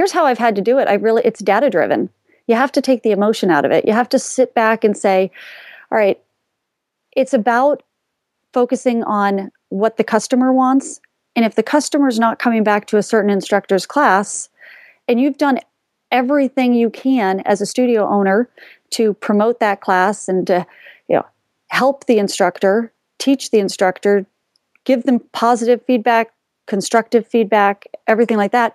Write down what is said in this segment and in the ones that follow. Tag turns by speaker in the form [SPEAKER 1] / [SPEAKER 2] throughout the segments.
[SPEAKER 1] here's how I've had to do it. I really, it's data driven. You have to take the emotion out of it. You have to sit back and say, all right, it's about focusing on what the customer wants. And if the customer's not coming back to a certain instructor's class, and you've done everything you can as a studio owner to promote that class and to you know help the instructor teach the instructor give them positive feedback constructive feedback everything like that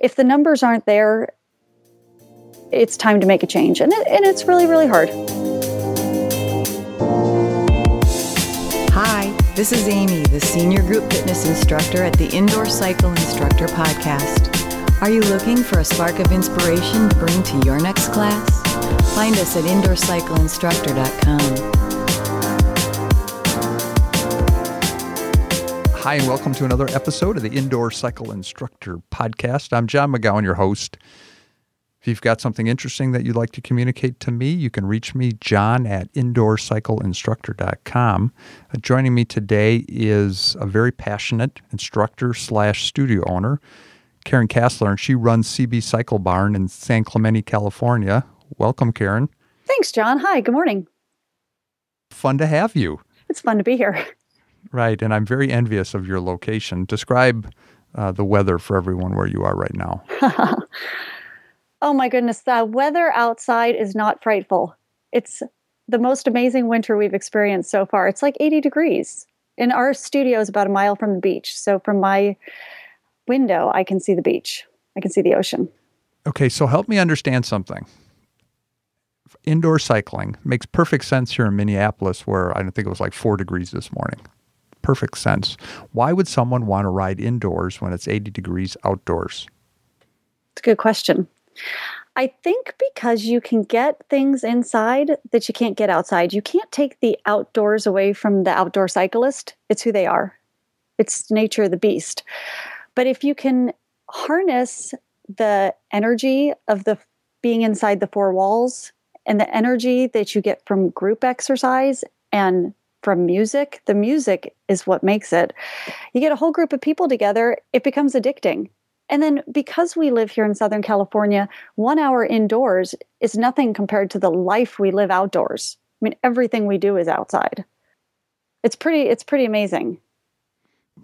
[SPEAKER 1] if the numbers aren't there it's time to make a change and, it, and it's really really hard
[SPEAKER 2] hi this is amy the senior group fitness instructor at the indoor cycle instructor podcast are you looking for a spark of inspiration to bring to your next class? Find us at indoorcycleinstructor.com.
[SPEAKER 3] Hi, and welcome to another episode of the Indoor Cycle Instructor Podcast. I'm John McGowan, your host. If you've got something interesting that you'd like to communicate to me, you can reach me, john at indoorcycleinstructor.com. Uh, joining me today is a very passionate instructor slash studio owner Karen Casler, and she runs CB Cycle Barn in San Clemente, California. Welcome, Karen.
[SPEAKER 1] Thanks, John. Hi, good morning.
[SPEAKER 3] Fun to have you.
[SPEAKER 1] It's fun to be here.
[SPEAKER 3] Right, and I'm very envious of your location. Describe uh, the weather for everyone where you are right now.
[SPEAKER 1] oh my goodness, the weather outside is not frightful. It's the most amazing winter we've experienced so far. It's like 80 degrees. And our studio is about a mile from the beach. So from my window, I can see the beach. I can see the ocean.
[SPEAKER 3] Okay, so help me understand something. Indoor cycling makes perfect sense here in Minneapolis, where I think it was like four degrees this morning. Perfect sense. Why would someone want to ride indoors when it's 80 degrees outdoors?
[SPEAKER 1] It's a good question. I think because you can get things inside that you can't get outside. You can't take the outdoors away from the outdoor cyclist. It's who they are, it's nature of the beast. But if you can harness the energy of the being inside the four walls and the energy that you get from group exercise and from music, the music is what makes it. You get a whole group of people together, it becomes addicting. And then because we live here in Southern California, one hour indoors is nothing compared to the life we live outdoors. I mean, everything we do is outside. It's pretty, it's pretty amazing.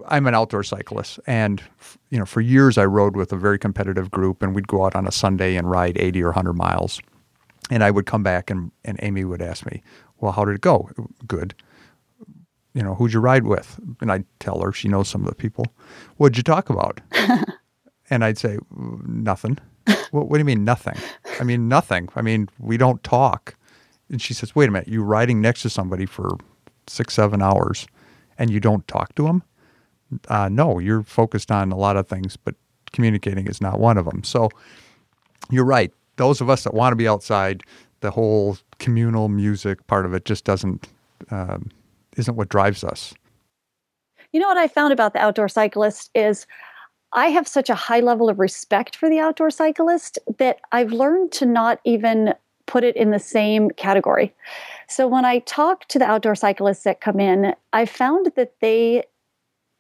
[SPEAKER 3] I'm an outdoor cyclist, and you know, for years I rode with a very competitive group, and we'd go out on a Sunday and ride 80 or 100 miles. And I would come back, and, and Amy would ask me, "Well, how did it go? Good. You know, who'd you ride with?" And I'd tell her. She knows some of the people. What'd you talk about? and I'd say, "Nothing." what, what do you mean nothing? I mean nothing. I mean we don't talk. And she says, "Wait a minute. you're riding next to somebody for six, seven hours, and you don't talk to them?" uh, no, you're focused on a lot of things, but communicating is not one of them. So you're right. Those of us that want to be outside, the whole communal music part of it just doesn't um, isn't what drives us.
[SPEAKER 1] You know what I found about the outdoor cyclist is I have such a high level of respect for the outdoor cyclist that I've learned to not even put it in the same category. So when I talk to the outdoor cyclists that come in, I found that they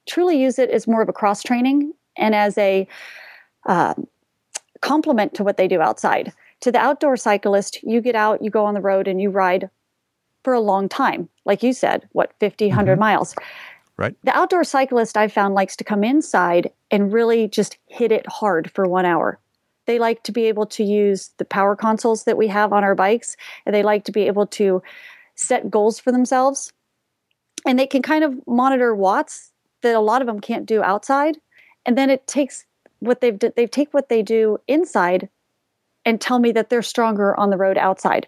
[SPEAKER 1] truly use it as more of a cross training and as a uh, complement to what they do outside. To the outdoor cyclist, you get out, you go on the road, and you ride for a long time. Like you said, what, 50, 100 mm-hmm. miles.
[SPEAKER 3] Right.
[SPEAKER 1] The outdoor cyclist I've found likes to come inside and really just hit it hard for one hour. They like to be able to use the power consoles that we have on our bikes, and they like to be able to set goals for themselves. And they can kind of monitor watts that a lot of them can't do outside and then it takes what they've they take what they do inside and tell me that they're stronger on the road outside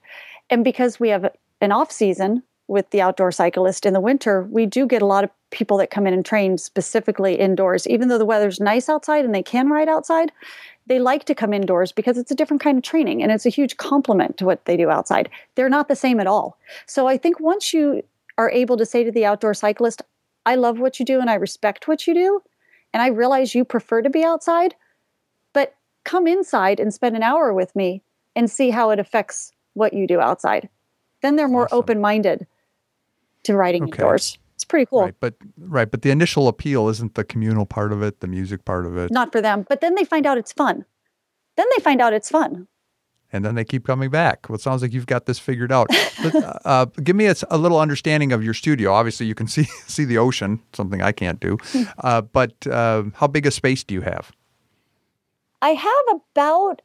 [SPEAKER 1] and because we have an off season with the outdoor cyclist in the winter we do get a lot of people that come in and train specifically indoors even though the weather's nice outside and they can ride outside they like to come indoors because it's a different kind of training and it's a huge complement to what they do outside they're not the same at all so i think once you are able to say to the outdoor cyclist I love what you do and I respect what you do. And I realize you prefer to be outside, but come inside and spend an hour with me and see how it affects what you do outside. Then they're more awesome. open minded to riding okay. indoors. It's pretty cool.
[SPEAKER 3] Right, but right, but the initial appeal isn't the communal part of it, the music part of it.
[SPEAKER 1] Not for them. But then they find out it's fun. Then they find out it's fun.
[SPEAKER 3] And then they keep coming back. Well, it sounds like you've got this figured out. but, uh, uh, give me a, a, little understanding of your studio. Obviously, you can see see the ocean, something I can't do. Uh, but uh, how big a space do you have?
[SPEAKER 1] I have about,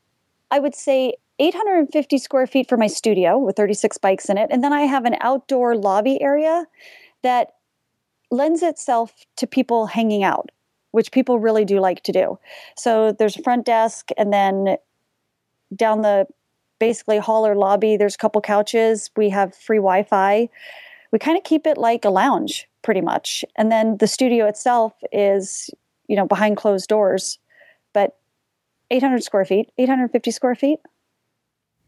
[SPEAKER 1] I would say, 850 square feet for my studio with 36 bikes in it. And then I have an outdoor lobby area that lends itself to people hanging out, which people really do like to do. So there's a front desk, and then down the basically hall or lobby, there's a couple couches. We have free Wi Fi. We kind of keep it like a lounge pretty much. And then the studio itself is, you know, behind closed doors, but 800 square feet, 850 square feet.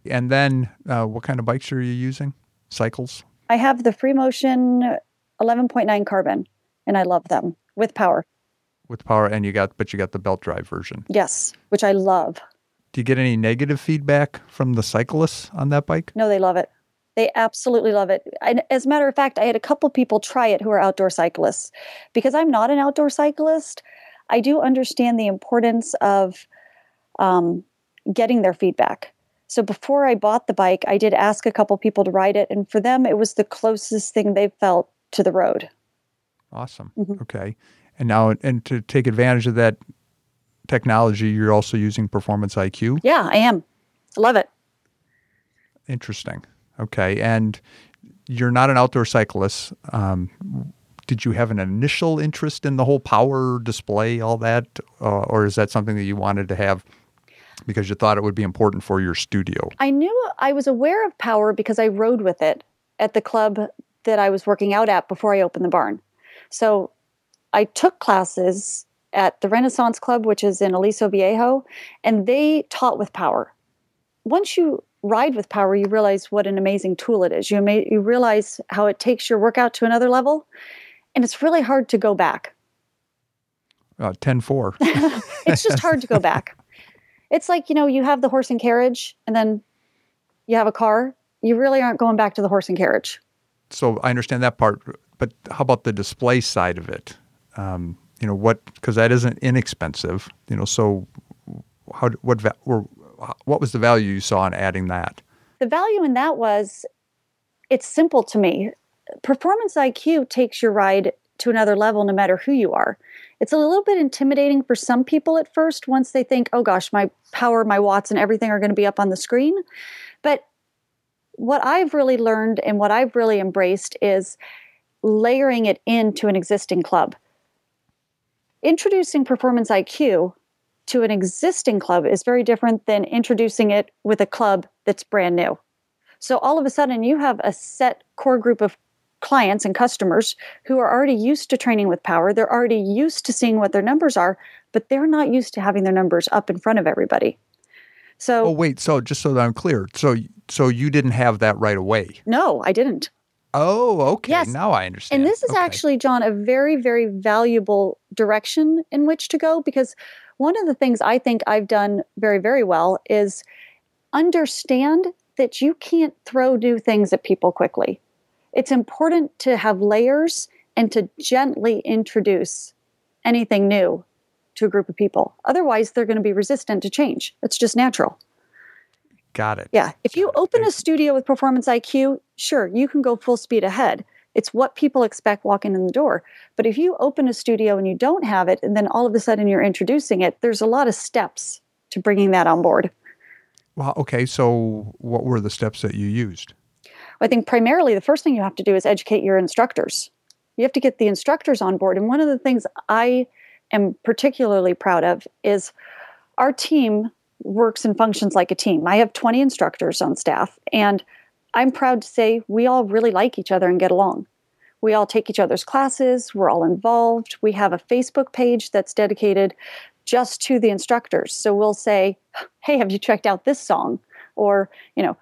[SPEAKER 3] And then uh, what kind of bikes are you using? Cycles?
[SPEAKER 1] I have the Free Motion 11.9 carbon, and I love them with power.
[SPEAKER 3] With power, and you got, but you got the belt drive version.
[SPEAKER 1] Yes, which I love.
[SPEAKER 3] Do you get any negative feedback from the cyclists on that bike?
[SPEAKER 1] No, they love it. They absolutely love it. And as a matter of fact, I had a couple people try it who are outdoor cyclists. Because I'm not an outdoor cyclist, I do understand the importance of um, getting their feedback. So before I bought the bike, I did ask a couple people to ride it, and for them, it was the closest thing they felt to the road.
[SPEAKER 3] Awesome. Mm-hmm. Okay. And now, and to take advantage of that technology, you're also using Performance IQ?
[SPEAKER 1] Yeah, I am. I love it.
[SPEAKER 3] Interesting. Okay. And you're not an outdoor cyclist. Um, did you have an initial interest in the whole power display, all that? Uh, or is that something that you wanted to have because you thought it would be important for your studio?
[SPEAKER 1] I knew I was aware of power because I rode with it at the club that I was working out at before I opened the barn. So I took classes at the Renaissance Club, which is in Aliso Viejo, and they taught with power. Once you ride with power, you realize what an amazing tool it is. You, may, you realize how it takes your workout to another level, and it's really hard to go back.
[SPEAKER 3] Uh, 10 4.
[SPEAKER 1] it's just hard to go back. It's like, you know, you have the horse and carriage, and then you have a car. You really aren't going back to the horse and carriage
[SPEAKER 3] so I understand that part, but how about the display side of it? Um, you know what? Because that isn't inexpensive. You know, so how what or what was the value you saw in adding that?
[SPEAKER 1] The value in that was it's simple to me. Performance IQ takes your ride to another level no matter who you are. It's a little bit intimidating for some people at first once they think, oh gosh, my power, my watts, and everything are going to be up on the screen. But what I've really learned and what I've really embraced is layering it into an existing club. Introducing Performance IQ to an existing club is very different than introducing it with a club that's brand new. So all of a sudden, you have a set core group of clients and customers who are already used to training with power. They're already used to seeing what their numbers are, but they're not used to having their numbers up in front of everybody. So,
[SPEAKER 3] oh wait, so just so that I'm clear, so so you didn't have that right away?
[SPEAKER 1] No, I didn't.
[SPEAKER 3] Oh, okay. Yes. Now I understand.
[SPEAKER 1] And this is
[SPEAKER 3] okay.
[SPEAKER 1] actually, John, a very, very valuable direction in which to go because one of the things I think I've done very, very well is understand that you can't throw new things at people quickly. It's important to have layers and to gently introduce anything new to a group of people. Otherwise, they're going to be resistant to change. It's just natural.
[SPEAKER 3] Got it.
[SPEAKER 1] Yeah. If you open a studio with Performance IQ, sure, you can go full speed ahead. It's what people expect walking in the door. But if you open a studio and you don't have it, and then all of a sudden you're introducing it, there's a lot of steps to bringing that on board.
[SPEAKER 3] Well, okay. So, what were the steps that you used?
[SPEAKER 1] I think primarily the first thing you have to do is educate your instructors. You have to get the instructors on board. And one of the things I am particularly proud of is our team works and functions like a team. I have 20 instructors on staff, and I'm proud to say we all really like each other and get along. We all take each other's classes, we're all involved. We have a Facebook page that's dedicated just to the instructors. So we'll say, Hey, have you checked out this song? Or, you know,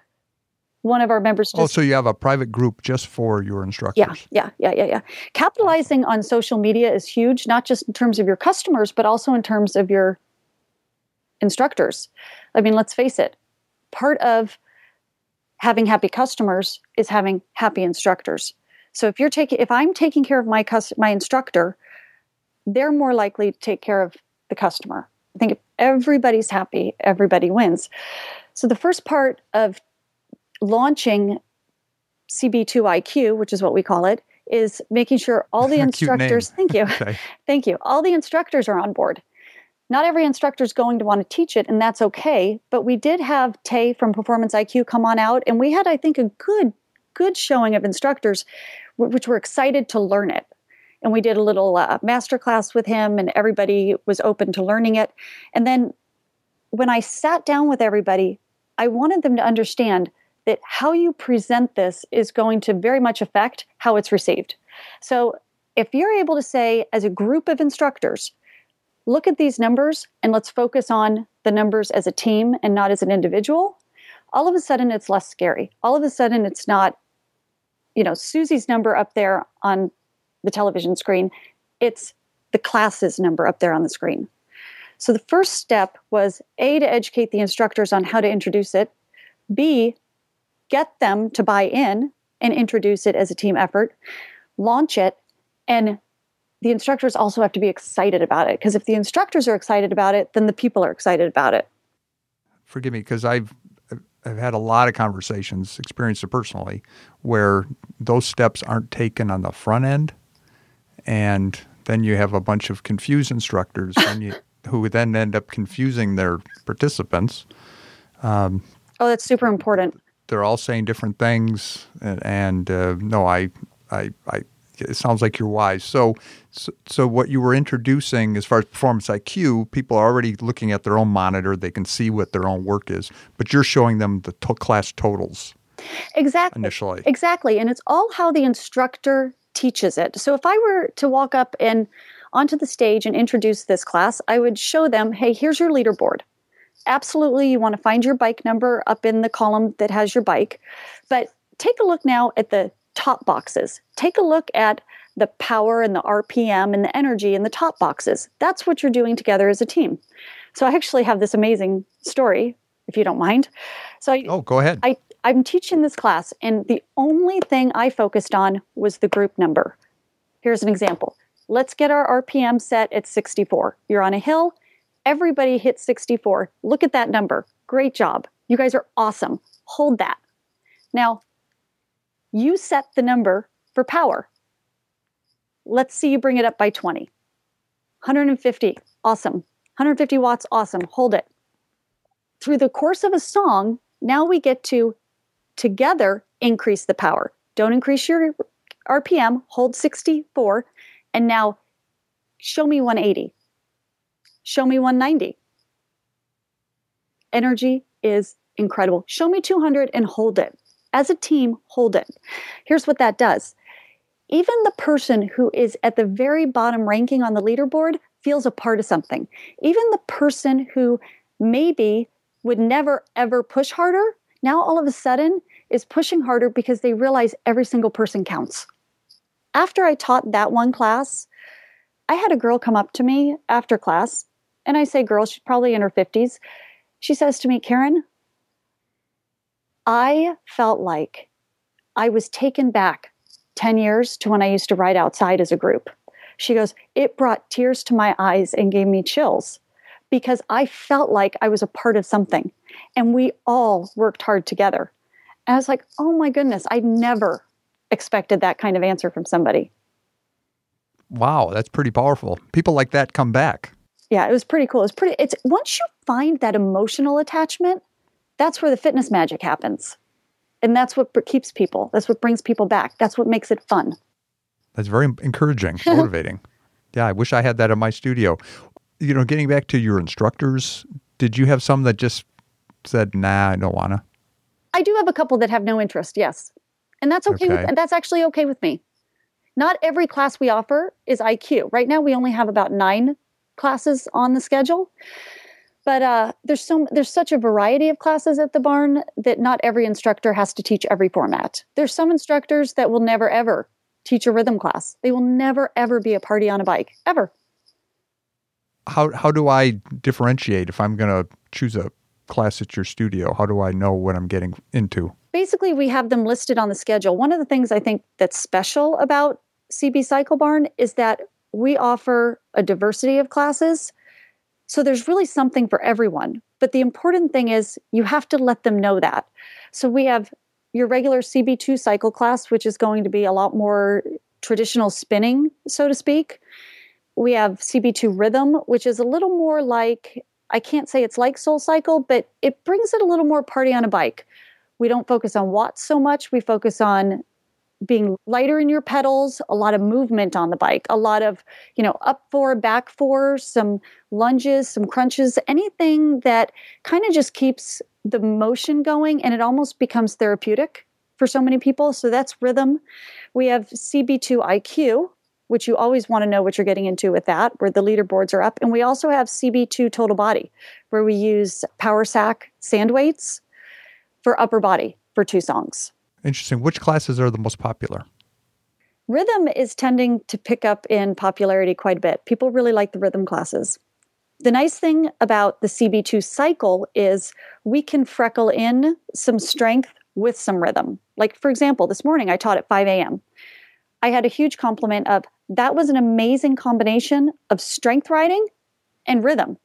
[SPEAKER 1] one of our members
[SPEAKER 3] oh, just, Oh, so you have a private group just for your instructors.
[SPEAKER 1] Yeah, yeah, yeah, yeah, yeah. Capitalizing on social media is huge, not just in terms of your customers, but also in terms of your instructors. I mean, let's face it, part of having happy customers is having happy instructors. So if you're taking if I'm taking care of my cus- my instructor, they're more likely to take care of the customer. I think if Everybody's happy, everybody wins. So the first part of launching CB2IQ, which is what we call it, is making sure all the instructors, thank you, okay. thank you, all the instructors are on board. Not every instructor is going to want to teach it, and that's okay. But we did have Tay from Performance IQ come on out, and we had, I think, a good, good showing of instructors, which were excited to learn it. And we did a little uh, master class with him, and everybody was open to learning it. And then when I sat down with everybody, I wanted them to understand that how you present this is going to very much affect how it's received. So if you're able to say, as a group of instructors, look at these numbers and let's focus on the numbers as a team and not as an individual, all of a sudden it's less scary. All of a sudden it's not, you know, Susie's number up there on the television screen, it's the class's number up there on the screen. So the first step was A, to educate the instructors on how to introduce it, B, get them to buy in and introduce it as a team effort, launch it, and the instructors also have to be excited about it because if the instructors are excited about it, then the people are excited about it.
[SPEAKER 3] Forgive me because I've I've had a lot of conversations, experienced it personally, where those steps aren't taken on the front end, and then you have a bunch of confused instructors you, who then end up confusing their participants.
[SPEAKER 1] Um, oh, that's super important
[SPEAKER 3] they're all saying different things, and, and uh, no, I, I, I, it sounds like you're wise. So, so, so, what you were introducing as far as performance IQ, people are already looking at their own monitor; they can see what their own work is, but you're showing them the to- class totals.
[SPEAKER 1] Exactly.
[SPEAKER 3] Initially.
[SPEAKER 1] Exactly, and it's all how the instructor teaches it. So, if I were to walk up and onto the stage and introduce this class, I would show them, "Hey, here's your leaderboard." Absolutely you want to find your bike number up in the column that has your bike. But take a look now at the top boxes. Take a look at the power and the RPM and the energy in the top boxes. That's what you're doing together as a team. So I actually have this amazing story, if you don't mind. So I,
[SPEAKER 3] oh, go ahead.
[SPEAKER 1] I, I'm teaching this class, and the only thing I focused on was the group number. Here's an example. Let's get our RPM set at 64. You're on a hill, Everybody hit 64. Look at that number. Great job. You guys are awesome. Hold that. Now, you set the number for power. Let's see you bring it up by 20. 150. Awesome. 150 watts. Awesome. Hold it. Through the course of a song, now we get to together increase the power. Don't increase your RPM, hold 64, and now show me 180. Show me 190. Energy is incredible. Show me 200 and hold it. As a team, hold it. Here's what that does. Even the person who is at the very bottom ranking on the leaderboard feels a part of something. Even the person who maybe would never ever push harder, now all of a sudden is pushing harder because they realize every single person counts. After I taught that one class, I had a girl come up to me after class and I say girl, she's probably in her 50s. She says to me, Karen, I felt like I was taken back 10 years to when I used to ride outside as a group. She goes, It brought tears to my eyes and gave me chills because I felt like I was a part of something and we all worked hard together. And I was like, Oh my goodness, I never expected that kind of answer from somebody.
[SPEAKER 3] Wow, that's pretty powerful. People like that come back
[SPEAKER 1] yeah, it was pretty cool. It's pretty. It's once you find that emotional attachment, that's where the fitness magic happens, and that's what keeps people. That's what brings people back. That's what makes it fun.
[SPEAKER 3] That's very encouraging, motivating. yeah, I wish I had that in my studio. You know, getting back to your instructors, did you have some that just said, "Nah, I don't wanna"?
[SPEAKER 1] I do have a couple that have no interest. Yes, and that's okay. okay. With, and that's actually okay with me. Not every class we offer is IQ. Right now, we only have about nine classes on the schedule. But uh, there's so there's such a variety of classes at the barn that not every instructor has to teach every format. There's some instructors that will never ever teach a rhythm class. They will never ever be a party on a bike ever.
[SPEAKER 3] How how do I differentiate if I'm going to choose a class at your studio? How do I know what I'm getting into?
[SPEAKER 1] Basically, we have them listed on the schedule. One of the things I think that's special about CB Cycle Barn is that we offer a diversity of classes So there's really something for everyone. But the important thing is you have to let them know that. So we have your regular CB2 cycle class, which is going to be a lot more traditional spinning, so to speak. We have CB2 rhythm, which is a little more like, I can't say it's like Soul Cycle, but it brings it a little more party on a bike. We don't focus on watts so much, we focus on being lighter in your pedals, a lot of movement on the bike, a lot of, you know, up four, back four, some lunges, some crunches, anything that kind of just keeps the motion going and it almost becomes therapeutic for so many people. So that's rhythm. We have CB2 IQ, which you always want to know what you're getting into with that, where the leaderboards are up. And we also have CB2 total body, where we use power sack sand weights for upper body for two songs.
[SPEAKER 3] Interesting. Which classes are the most popular?
[SPEAKER 1] Rhythm is tending to pick up in popularity quite a bit. People really like the rhythm classes. The nice thing about the CB2 cycle is we can freckle in some strength with some rhythm. Like, for example, this morning I taught at 5 a.m. I had a huge compliment of that was an amazing combination of strength riding and rhythm.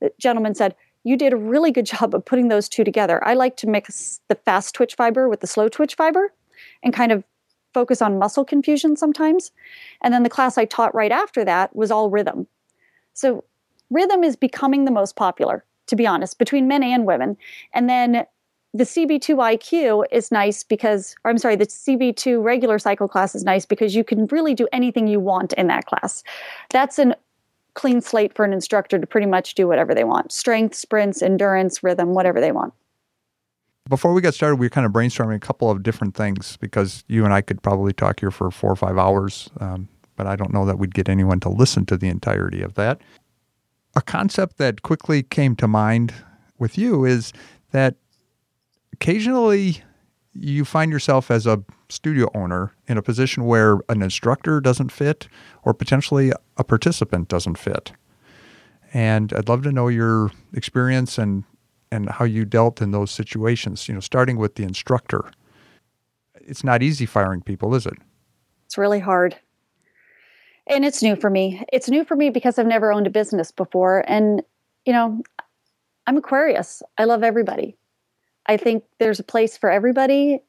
[SPEAKER 1] The gentleman said, you did a really good job of putting those two together. I like to mix the fast twitch fiber with the slow twitch fiber and kind of focus on muscle confusion sometimes. And then the class I taught right after that was all rhythm. So rhythm is becoming the most popular, to be honest, between men and women. And then the CB2 IQ is nice because, or I'm sorry, the CB2 regular cycle class is nice because you can really do anything you want in that class. That's an clean slate for an instructor to pretty much do whatever they want strength, sprints, endurance, rhythm, whatever they want.
[SPEAKER 3] Before we got started, we were kind of brainstorming a couple of different things because you and I could probably talk here for four or five hours, um, but I don't know that we'd get anyone to listen to the entirety of that. A concept that quickly came to mind with you is that occasionally you find yourself as a studio owner in a position where an instructor doesn't fit or potentially a participant doesn't fit. And I'd love to know your experience and and how you dealt in those situations, you know, starting with the instructor. It's not easy firing people, is it?
[SPEAKER 1] It's really hard. And it's new for me. It's new for me because I've never owned a business before and you know, I'm Aquarius. I love everybody. I think there's a place for everybody,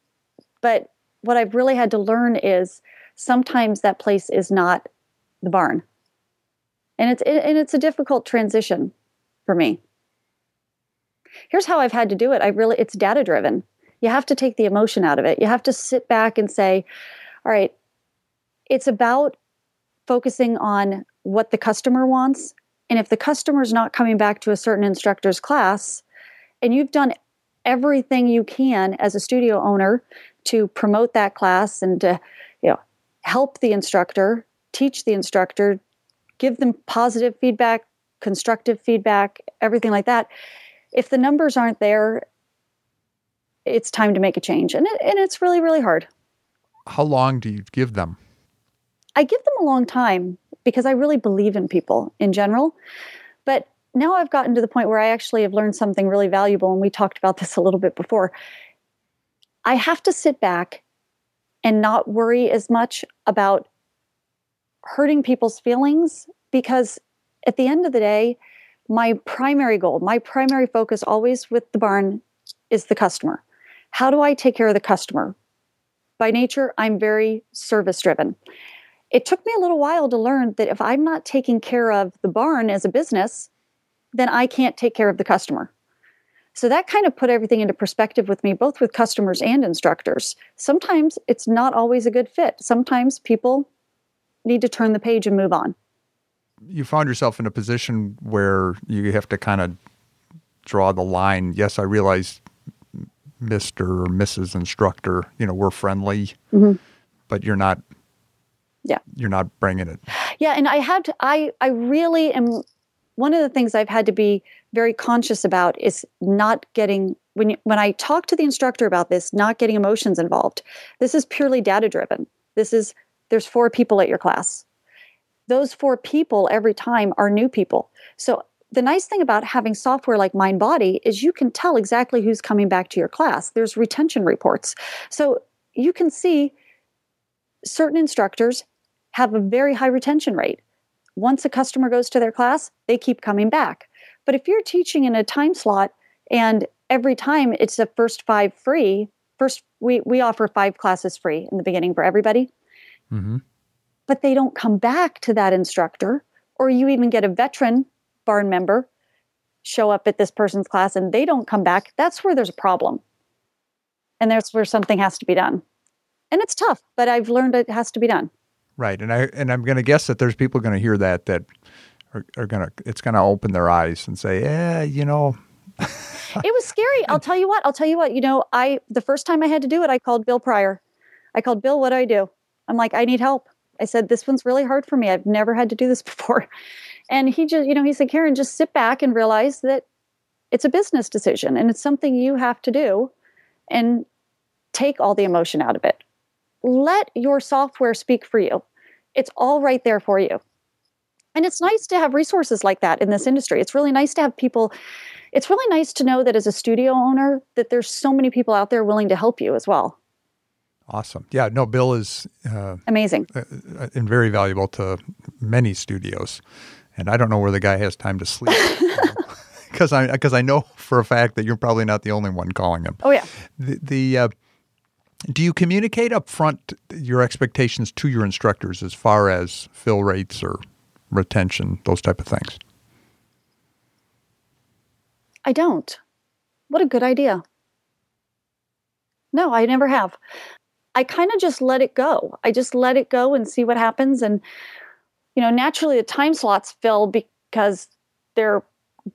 [SPEAKER 1] but what I've really had to learn is sometimes that place is not the barn. And it's and it's a difficult transition for me. Here's how I've had to do it. I really it's data driven. You have to take the emotion out of it. You have to sit back and say, all right, it's about focusing on what the customer wants. And if the customer's not coming back to a certain instructor's class, and you've done everything you can as a studio owner to promote that class and to you know help the instructor teach the instructor give them positive feedback constructive feedback everything like that. If the numbers aren't there it's time to make a change. And, it, and it's really really hard.
[SPEAKER 3] How long do you give them?
[SPEAKER 1] I give them a long time because i really believe in people in general. But now I've gotten to the point where I actually have learned something really valuable, and we talked about this a little bit before. I have to sit back and not worry as much about hurting people's feelings because at the end of the day, my primary goal, my primary focus always with the barn is the customer. How do I take care of the customer? By nature, I'm very service driven. It took me a little while to learn that if I'm not taking care of the barn as a business, then I can't take care of the customer. So that kind of put everything into perspective with me, both with customers and instructors. Sometimes it's not always a good fit. Sometimes people need to turn the page and move on.
[SPEAKER 3] You found yourself in a position where you have to kind of draw the line. Yes, I realize Mr. or Mrs. Instructor, you know, we're friendly, mm-hmm. but you're not.
[SPEAKER 1] Yeah,
[SPEAKER 3] you're not bringing it.
[SPEAKER 1] Yeah, and I had to, I I really am one of the things I've had to be very conscious about is not getting when you, when I talk to the instructor about this, not getting emotions involved. This is purely data driven. This is there's four people at your class. Those four people every time are new people. So the nice thing about having software like MindBody is you can tell exactly who's coming back to your class. There's retention reports. So you can see certain instructors have a very high retention rate once a customer goes to their class, they keep coming back. But if you're teaching in a time slot and every time it's the first five free, first we, we offer five classes free in the beginning for everybody. Mm-hmm. But they don't come back to that instructor, or you even get a veteran barn member show up at this person's class and they don't come back. That's where there's a problem. And that's where something has to be done. And it's tough, but I've learned it has to be done.
[SPEAKER 3] Right. And I and I'm gonna guess that there's people gonna hear that that are, are gonna it's gonna open their eyes and say, Yeah, you know,
[SPEAKER 1] it was scary. I'll tell you what. I'll tell you what. You know, I the first time I had to do it, I called Bill Pryor. I called Bill. What do I do? I'm like, I need help. I said, this one's really hard for me. I've never had to do this before. And he just, you know, he said, Karen, just sit back and realize that it's a business decision and it's something you have to do and take all the emotion out of it. Let your software speak for you. It's all right there for you. And it's nice to have resources like that in this industry. It's really nice to have people it's really nice to know that as a studio owner that there's so many people out there willing to help you as well
[SPEAKER 3] awesome yeah no bill is
[SPEAKER 1] uh, amazing uh,
[SPEAKER 3] uh and very valuable to many studios and i don't know where the guy has time to sleep because i because i know for a fact that you're probably not the only one calling him
[SPEAKER 1] oh yeah
[SPEAKER 3] the, the uh, do you communicate up front your expectations to your instructors as far as fill rates or retention those type of things
[SPEAKER 1] I don't. What a good idea. No, I never have. I kind of just let it go. I just let it go and see what happens. And, you know, naturally the time slots fill because they're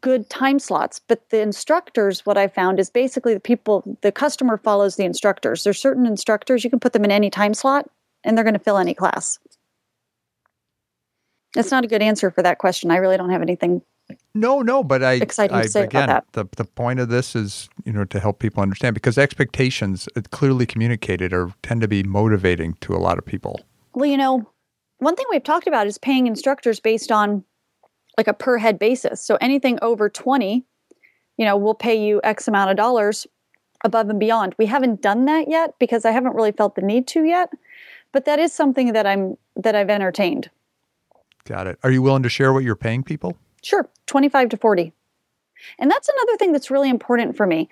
[SPEAKER 1] good time slots. But the instructors, what I found is basically the people, the customer follows the instructors. There's certain instructors, you can put them in any time slot and they're going to fill any class. That's not a good answer for that question. I really don't have anything
[SPEAKER 3] no, no, but I
[SPEAKER 1] exciting I, to say
[SPEAKER 3] again,
[SPEAKER 1] about
[SPEAKER 3] that. The the point of this is you know to help people understand because expectations uh, clearly communicated are tend to be motivating to a lot of people.
[SPEAKER 1] Well, you know, one thing we've talked about is paying instructors based on like a per head basis. So anything over twenty, you know, we'll pay you X amount of dollars above and beyond. We haven't done that yet because I haven't really felt the need to yet, but that is something that I'm that I've entertained.
[SPEAKER 3] Got it. Are you willing to share what you're paying people?
[SPEAKER 1] Sure, 25 to 40. And that's another thing that's really important for me.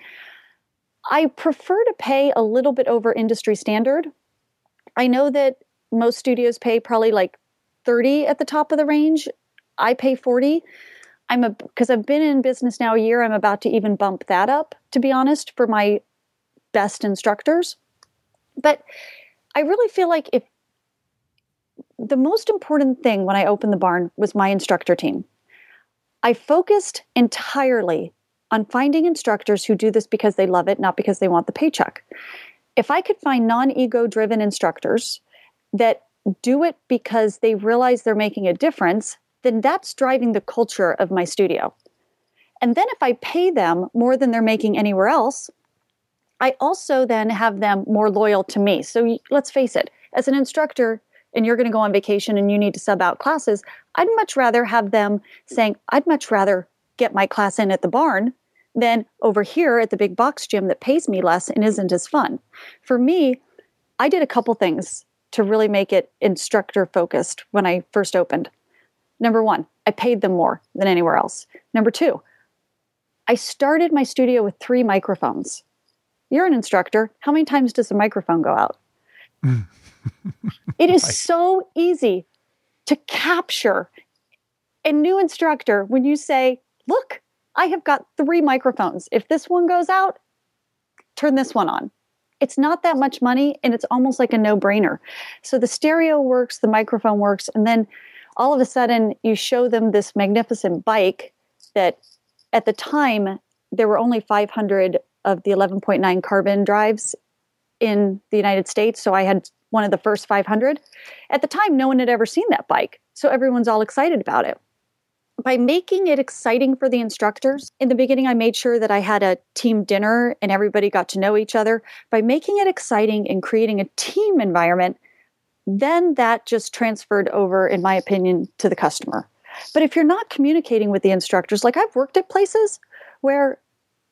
[SPEAKER 1] I prefer to pay a little bit over industry standard. I know that most studios pay probably like 30 at the top of the range. I pay 40. I'm a because I've been in business now a year, I'm about to even bump that up to be honest for my best instructors. But I really feel like if the most important thing when I opened the barn was my instructor team. I focused entirely on finding instructors who do this because they love it, not because they want the paycheck. If I could find non ego driven instructors that do it because they realize they're making a difference, then that's driving the culture of my studio. And then if I pay them more than they're making anywhere else, I also then have them more loyal to me. So let's face it, as an instructor, and you're going to go on vacation and you need to sub out classes, I'd much rather have them saying, I'd much rather get my class in at the barn than over here at the big box gym that pays me less and isn't as fun. For me, I did a couple things to really make it instructor focused when I first opened. Number one, I paid them more than anywhere else. Number two, I started my studio with three microphones. You're an instructor. How many times does a microphone go out? it is so easy to capture a new instructor when you say, Look, I have got three microphones. If this one goes out, turn this one on. It's not that much money and it's almost like a no brainer. So the stereo works, the microphone works, and then all of a sudden you show them this magnificent bike that at the time there were only 500 of the 11.9 carbon drives in the United States. So I had one of the first 500. At the time, no one had ever seen that bike, so everyone's all excited about it. By making it exciting for the instructors, in the beginning, I made sure that I had a team dinner and everybody got to know each other. By making it exciting and creating a team environment, then that just transferred over, in my opinion, to the customer. But if you're not communicating with the instructors, like I've worked at places where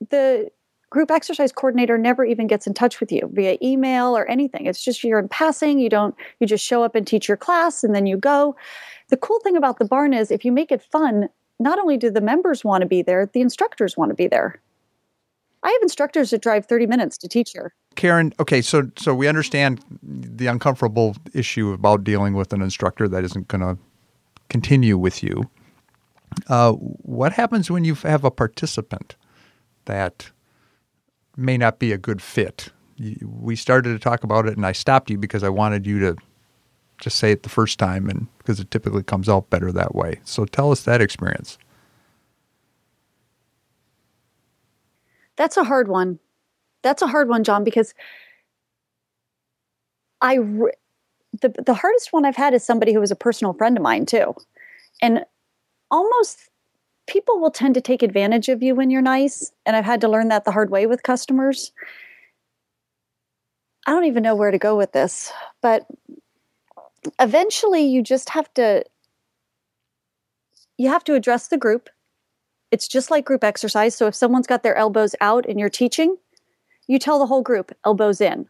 [SPEAKER 1] the group exercise coordinator never even gets in touch with you via email or anything. It's just you're in passing, you don't you just show up and teach your class and then you go. The cool thing about the barn is if you make it fun, not only do the members want to be there, the instructors want to be there. I have instructors that drive 30 minutes to teach here.
[SPEAKER 3] Karen, okay, so so we understand the uncomfortable issue about dealing with an instructor that isn't going to continue with you. Uh, what happens when you have a participant that may not be a good fit? We started to talk about it, and I stopped you because I wanted you to just say it the first time, and because it typically comes out better that way. So tell us that experience.
[SPEAKER 1] That's a hard one. That's a hard one, John, because I re- the the hardest one I've had is somebody who was a personal friend of mine too, and almost people will tend to take advantage of you when you're nice, and I've had to learn that the hard way with customers. I don't even know where to go with this, but eventually you just have to you have to address the group it's just like group exercise. So if someone's got their elbows out and you're teaching, you tell the whole group elbows in.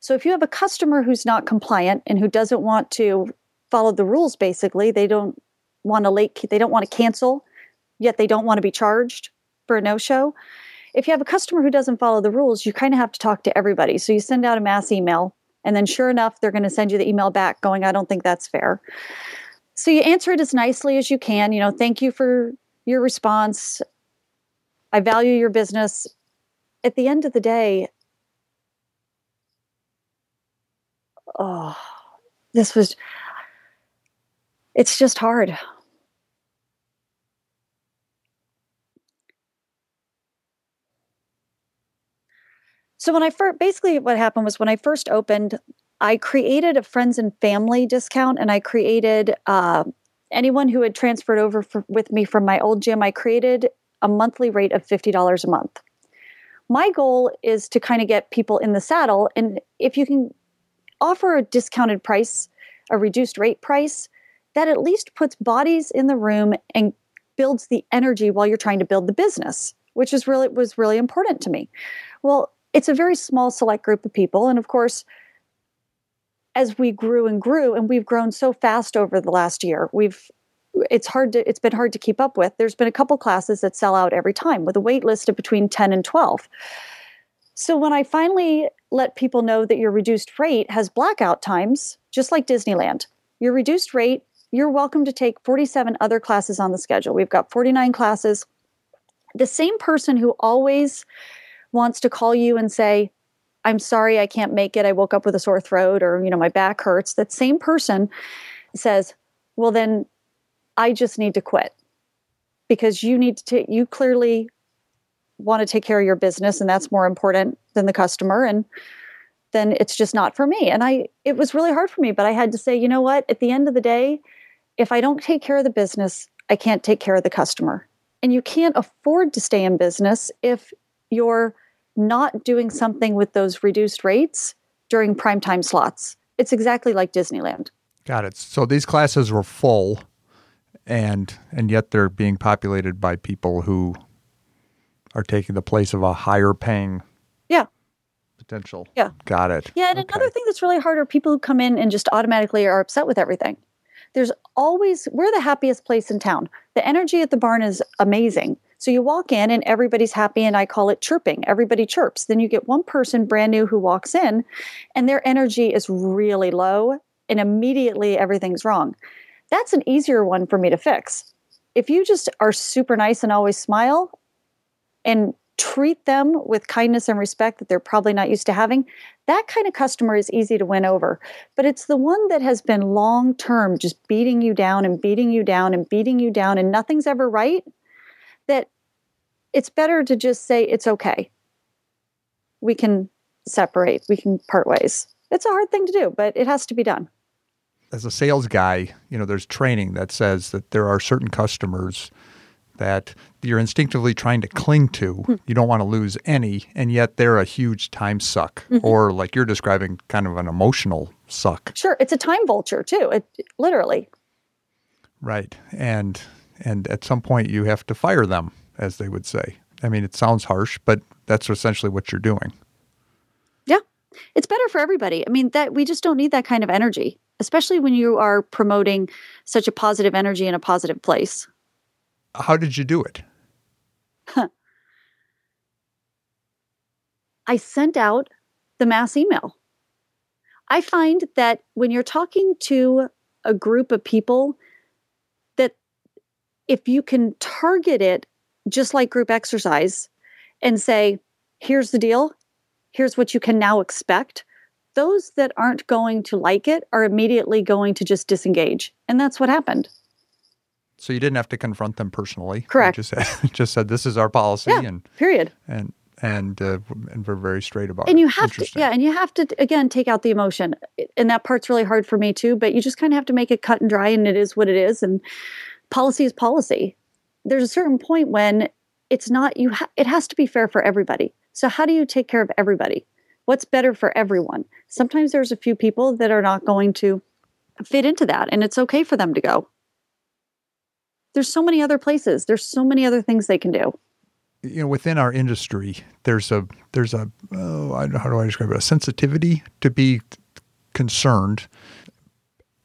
[SPEAKER 1] So if you have a customer who's not compliant and who doesn't want to follow the rules basically, they don't want to late they don't want to cancel, yet they don't want to be charged for a no-show. If you have a customer who doesn't follow the rules, you kind of have to talk to everybody. So you send out a mass email and then sure enough they're going to send you the email back going I don't think that's fair. So you answer it as nicely as you can, you know, thank you for your response. I value your business. At the end of the day, oh, this was, it's just hard. So when I first, basically what happened was when I first opened, I created a friends and family discount and I created uh, anyone who had transferred over for, with me from my old gym, I created a monthly rate of $50 a month. My goal is to kind of get people in the saddle. And if you can offer a discounted price, a reduced rate price, that at least puts bodies in the room and builds the energy while you're trying to build the business, which is really was really important to me. Well, it's a very small select group of people. And of course, as we grew and grew and we've grown so fast over the last year we've it's hard to it's been hard to keep up with there's been a couple classes that sell out every time with a wait list of between 10 and 12 so when i finally let people know that your reduced rate has blackout times just like disneyland your reduced rate you're welcome to take 47 other classes on the schedule we've got 49 classes the same person who always wants to call you and say I'm sorry I can't make it. I woke up with a sore throat or, you know, my back hurts. That same person says, well, then I just need to quit because you need to, you clearly want to take care of your business and that's more important than the customer. And then it's just not for me. And I, it was really hard for me, but I had to say, you know what? At the end of the day, if I don't take care of the business, I can't take care of the customer. And you can't afford to stay in business if you're not doing something with those reduced rates during prime time slots. It's exactly like Disneyland.
[SPEAKER 3] Got it. So these classes were full and and yet they're being populated by people who are taking the place of a higher paying
[SPEAKER 1] yeah
[SPEAKER 3] potential.
[SPEAKER 1] Yeah.
[SPEAKER 3] Got it.
[SPEAKER 1] Yeah, and okay. another thing that's really hard are people who come in and just automatically are upset with everything. There's always we're the happiest place in town. The energy at the barn is amazing. So you walk in and everybody's happy, and I call it chirping. Everybody chirps. Then you get one person brand new who walks in, and their energy is really low, and immediately everything's wrong. That's an easier one for me to fix. If you just are super nice and always smile and treat them with kindness and respect that they're probably not used to having, that kind of customer is easy to win over. But it's the one that has been long term just beating you down and beating you down and beating you down, and nothing's ever right that it's better to just say it's okay. We can separate, we can part ways. It's a hard thing to do, but it has to be done.
[SPEAKER 3] As a sales guy, you know, there's training that says that there are certain customers that you're instinctively trying to cling to. Hmm. You don't want to lose any, and yet they're a huge time suck, mm-hmm. or like you're describing, kind of an emotional suck.
[SPEAKER 1] Sure, it's a time vulture too. It literally.
[SPEAKER 3] Right, and and at some point you have to fire them, as they would say. I mean, it sounds harsh, but that's essentially what you're doing.
[SPEAKER 1] Yeah. It's better for everybody. I mean, that we just don't need that kind of energy, especially when you are promoting such a positive energy in a positive place.
[SPEAKER 3] How did you do it?
[SPEAKER 1] I sent out the mass email. I find that when you're talking to a group of people, that if you can target it just like group exercise and say, here's the deal, here's what you can now expect, those that aren't going to like it are immediately going to just disengage. And that's what happened.
[SPEAKER 3] So you didn't have to confront them personally. You
[SPEAKER 1] Correct.
[SPEAKER 3] just said, just said this is our policy,
[SPEAKER 1] Yeah.
[SPEAKER 3] and
[SPEAKER 1] Period.
[SPEAKER 3] and and uh, and we're very straight about it.
[SPEAKER 1] and
[SPEAKER 3] it.
[SPEAKER 1] you have to yeah and you have to again take out the emotion and that part's really hard for me too but you just kind of have to make it cut and dry and it is what it is and policy is policy there's a certain point when it's not you ha- it has to be fair for everybody so how do you take care of everybody what's better for everyone? Sometimes there's a few people that are not going to fit into that and it's okay for them to go. There's so many other places. There's so many other things they can do.
[SPEAKER 3] You know within our industry there's a there's a oh, I how do I describe it? A sensitivity to be concerned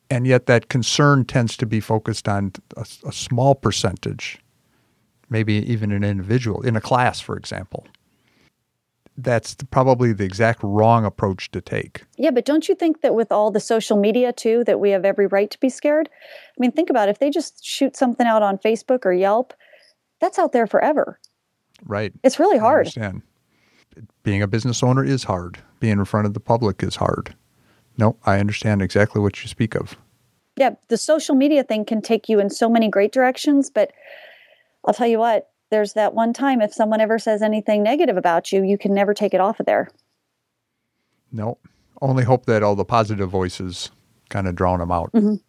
[SPEAKER 3] and yet that concern tends to be focused on a, a small percentage maybe even an individual in a class for example that's probably the exact wrong approach to take
[SPEAKER 1] Yeah, but don't you think that with all the social media too, that we have every right to be scared? I mean, think about it. if they just shoot something out on Facebook or Yelp, that's out there forever.
[SPEAKER 3] right
[SPEAKER 1] It's really
[SPEAKER 3] I
[SPEAKER 1] hard.
[SPEAKER 3] understand. Being a business owner is hard. Being in front of the public is hard. No, I understand exactly what you speak of.
[SPEAKER 1] Yeah, the social media thing can take you in so many great directions, but I'll tell you what, there's that one time if someone ever says anything negative about you, you can never take it off of there.
[SPEAKER 3] No, only hope that all the positive voices kind of drown them out.
[SPEAKER 1] Mhm.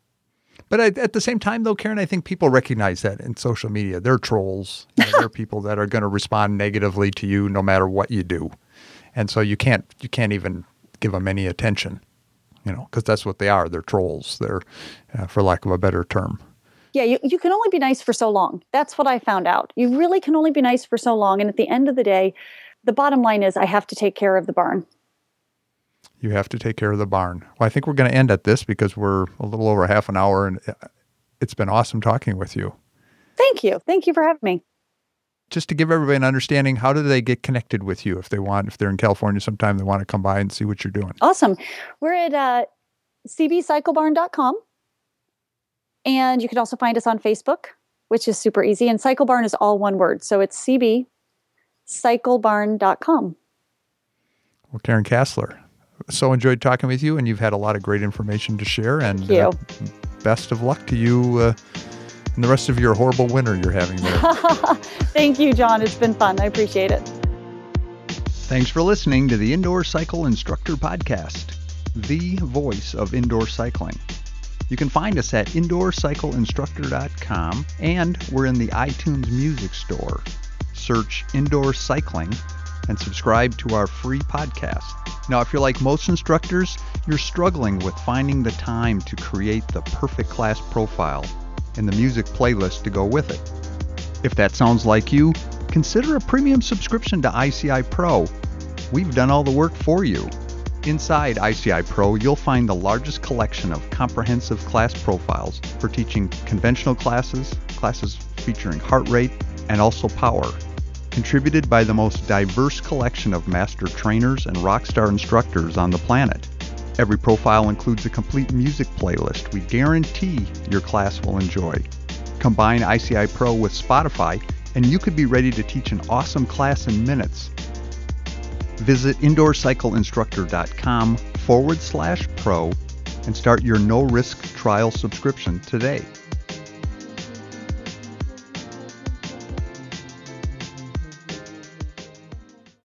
[SPEAKER 3] But I, at the same time, though, Karen, I think people recognize that in social media. They're trolls. You know, they're people that are going to respond negatively to you no matter what you do, and so you can't you can't even give them any attention, you know, because that's what they are. They're trolls. They're, uh, for lack of a better term.
[SPEAKER 1] Yeah, you, you can only be nice for so long. That's what I found out. You really can only be nice for so long. And at the end of the day, the bottom line is I have to take care of the barn.
[SPEAKER 3] You have to take care of the barn. Well, I think we're going to end at this because we're a little over half an hour, and uh, it's been awesome talking with you.
[SPEAKER 1] Thank you. Thank you for having me.
[SPEAKER 3] Just to give everybody an understanding, how do they get connected with you if they want? If they're in California sometime, they want to come by and see what you're doing.
[SPEAKER 1] Awesome. We're at uh, cbcyclebarn.com. And you can also find us on Facebook, which is super easy. And Cycle Barn is all one word. So it's cbcyclebarn.com.
[SPEAKER 3] Well, Karen Casler, so enjoyed talking with you, and you've had a lot of great information to share. And. Uh, best of luck to you uh, and the rest of your horrible winter you're having there.
[SPEAKER 1] Thank you, John. It's been fun. I appreciate it.
[SPEAKER 3] Thanks for listening to the Indoor Cycle Instructor Podcast, the voice of indoor cycling. You can find us at indoorcycleinstructor.com and we're in the iTunes Music Store. Search Indoor Cycling and subscribe to our free podcast. Now, if you're like most instructors, you're struggling with finding the time to create the perfect class profile and the music playlist to go with it. If that sounds like you, consider a premium subscription to ICI Pro. We've done all the work for you. Inside ICI Pro, you'll find the largest collection of comprehensive class profiles for teaching conventional classes, classes featuring heart rate, and also power. Contributed by the most diverse collection of master trainers and rockstar instructors on the planet. Every profile includes a complete music playlist we guarantee your class will enjoy. Combine ICI Pro with Spotify, and you could be ready to teach an awesome class in minutes. Visit indoorcycleinstructor.com forward slash pro and start your no risk trial subscription today.